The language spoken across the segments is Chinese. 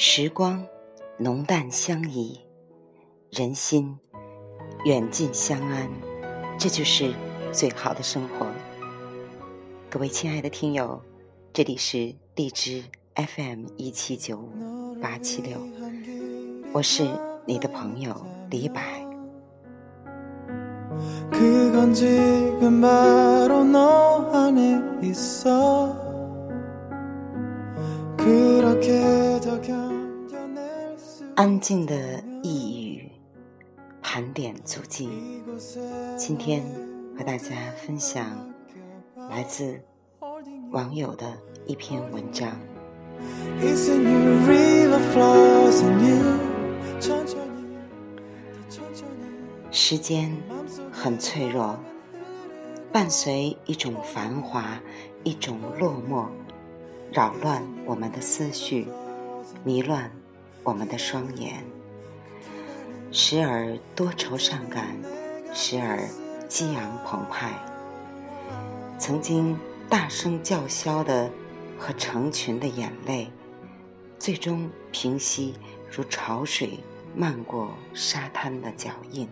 时光浓淡相宜，人心远近相安，这就是最好的生活。各位亲爱的听友，这里是荔枝 FM 一七九五八七六，我是你的朋友李柏。安静的抑郁，盘点足迹。今天和大家分享来自网友的一篇文章。时间很脆弱，伴随一种繁华，一种落寞。扰乱我们的思绪，迷乱我们的双眼，时而多愁善感，时而激昂澎湃。曾经大声叫嚣的和成群的眼泪，最终平息如潮水漫过沙滩的脚印，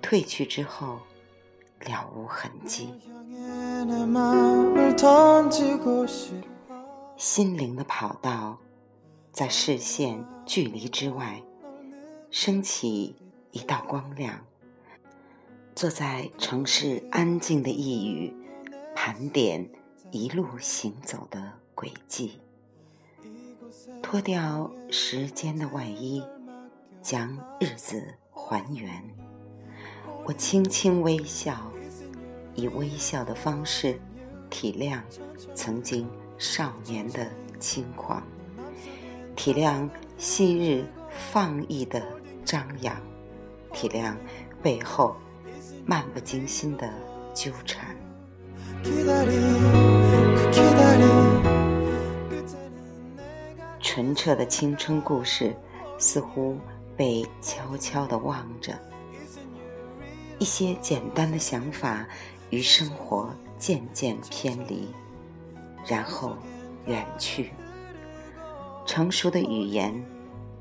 褪去之后了无痕迹。心灵的跑道，在视线距离之外，升起一道光亮。坐在城市安静的一隅，盘点一路行走的轨迹，脱掉时间的外衣，将日子还原。我轻轻微笑，以微笑的方式体谅曾经。少年的轻狂，体谅昔日放逸的张扬，体谅背后漫不经心的纠缠。纯澈的青春故事似乎被悄悄地望着，一些简单的想法与生活渐渐偏离。然后远去。成熟的语言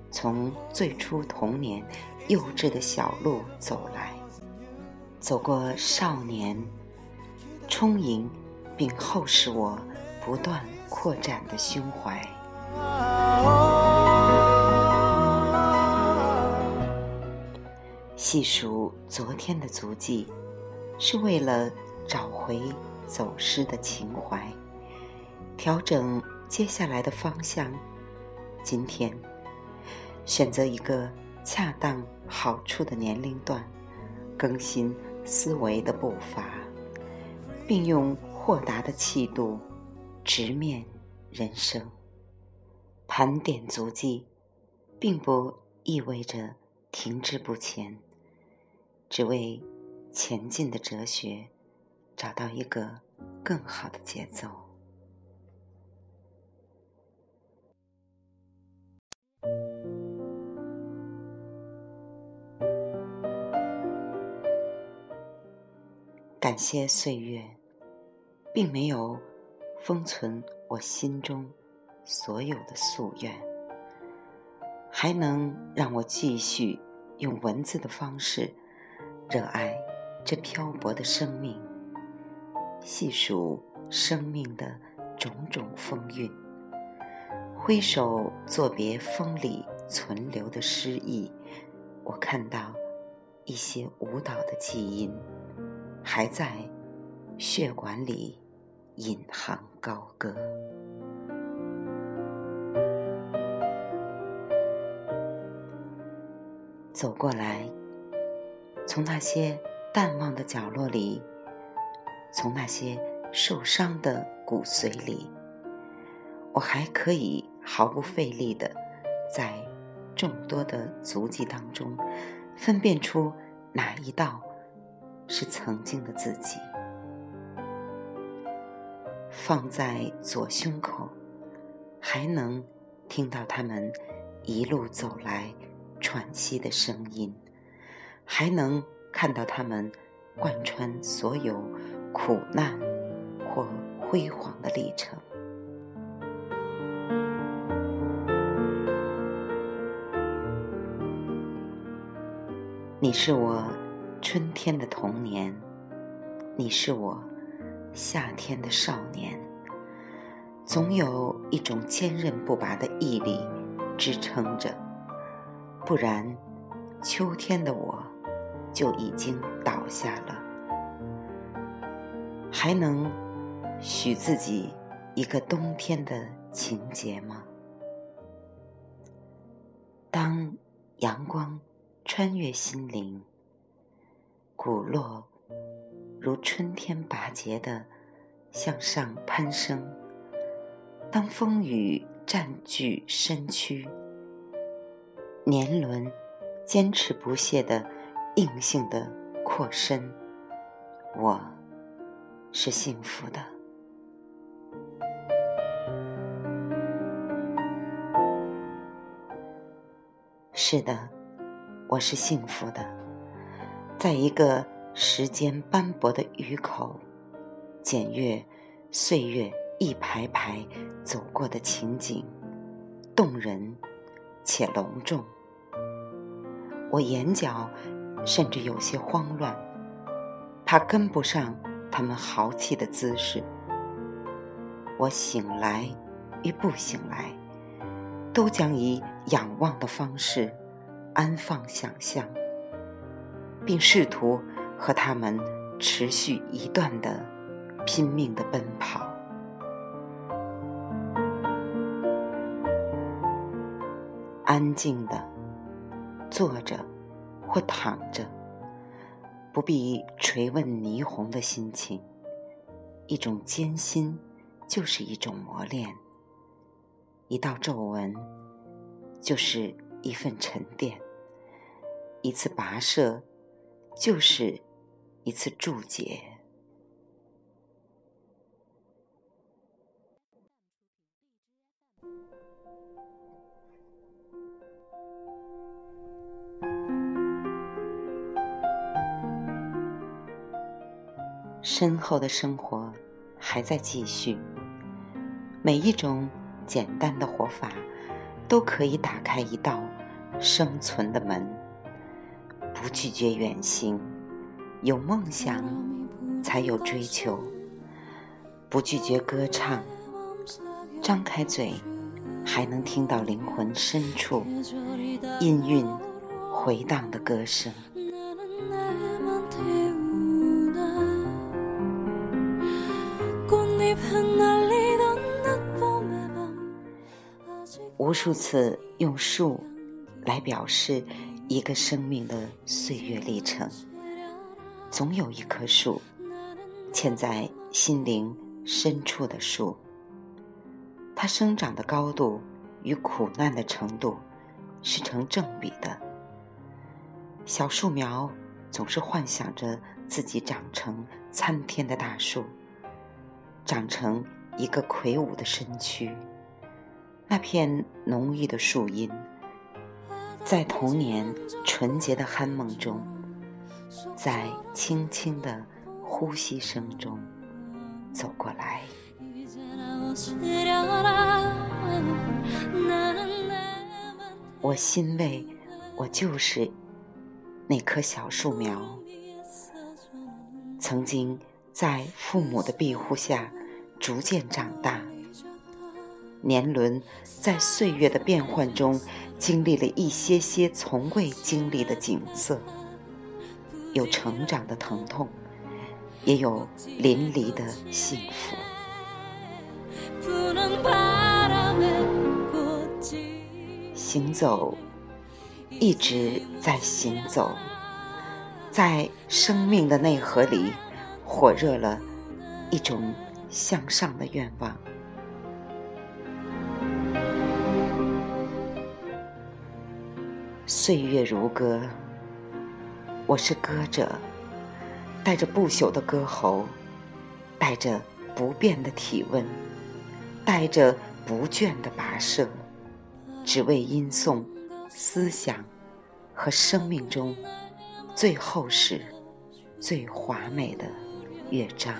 从最初童年幼稚的小路走来，走过少年，充盈并厚实我不断扩展的胸怀。细数昨天的足迹，是为了找回走失的情怀。调整接下来的方向。今天，选择一个恰当好处的年龄段，更新思维的步伐，并用豁达的气度直面人生。盘点足迹，并不意味着停滞不前，只为前进的哲学找到一个更好的节奏。感谢岁月，并没有封存我心中所有的夙愿，还能让我继续用文字的方式热爱这漂泊的生命，细数生命的种种风韵，挥手作别风里存留的诗意，我看到一些舞蹈的基因。还在血管里引吭高歌，走过来，从那些淡忘的角落里，从那些受伤的骨髓里，我还可以毫不费力的，在众多的足迹当中，分辨出哪一道。是曾经的自己。放在左胸口还能听到他们一路走来喘息的声音还能看到他们贯穿所有苦难或辉煌的历程。你是我春天的童年，你是我夏天的少年。总有一种坚韧不拔的毅力支撑着，不然，秋天的我就已经倒下了。还能许自己一个冬天的情节吗？当阳光穿越心灵，骨落如春天拔节的向上攀升；当风雨占据身躯，年轮坚持不懈的硬性的扩伸，我是幸福的。是的，我是幸福的，在一个时间斑驳的鱼口，检阅岁月一排排走过的情景，动人且隆重。我眼角甚至有些慌乱，怕跟不上他们豪气的姿势。我醒来与不醒来，都将以仰望的方式。安放想象，并试图和他们持续一段的拼命的奔跑。安静的坐着或躺着，不必垂问霓虹的心情。一种艰辛就是一种磨练，一道皱纹就是。一份沉淀，一次跋涉，就是一次注解。身后的生活还在继续，每一种简单的活法。都可以打开一道生存的门，不拒绝远行，有梦想才有追求；不拒绝歌唱，张开嘴还能听到灵魂深处氤氲回荡的歌声。无数次用树来表示一个生命的岁月历程，总有一棵树嵌在心灵深处的树，它生长的高度与苦难的程度是成正比的。小树苗总是幻想着自己长成参天的大树，长成一个魁梧的身躯。那片浓郁的树荫，在童年纯洁的酣梦中，在轻轻的呼吸声中走过来。我欣慰，我就是那棵小树苗，曾经在父母的庇护下逐渐长大。年轮在岁月的变换中，经历了一些些从未经历的景色，有成长的疼痛，也有淋漓的幸福。行走，一直在行走，在生命的内核里，火热了一种向上的愿望。岁月如歌，我是歌者，带着不朽的歌喉，带着不变的体温，带着不倦的跋涉，只为吟诵思想和生命中最厚实、最华美的乐章。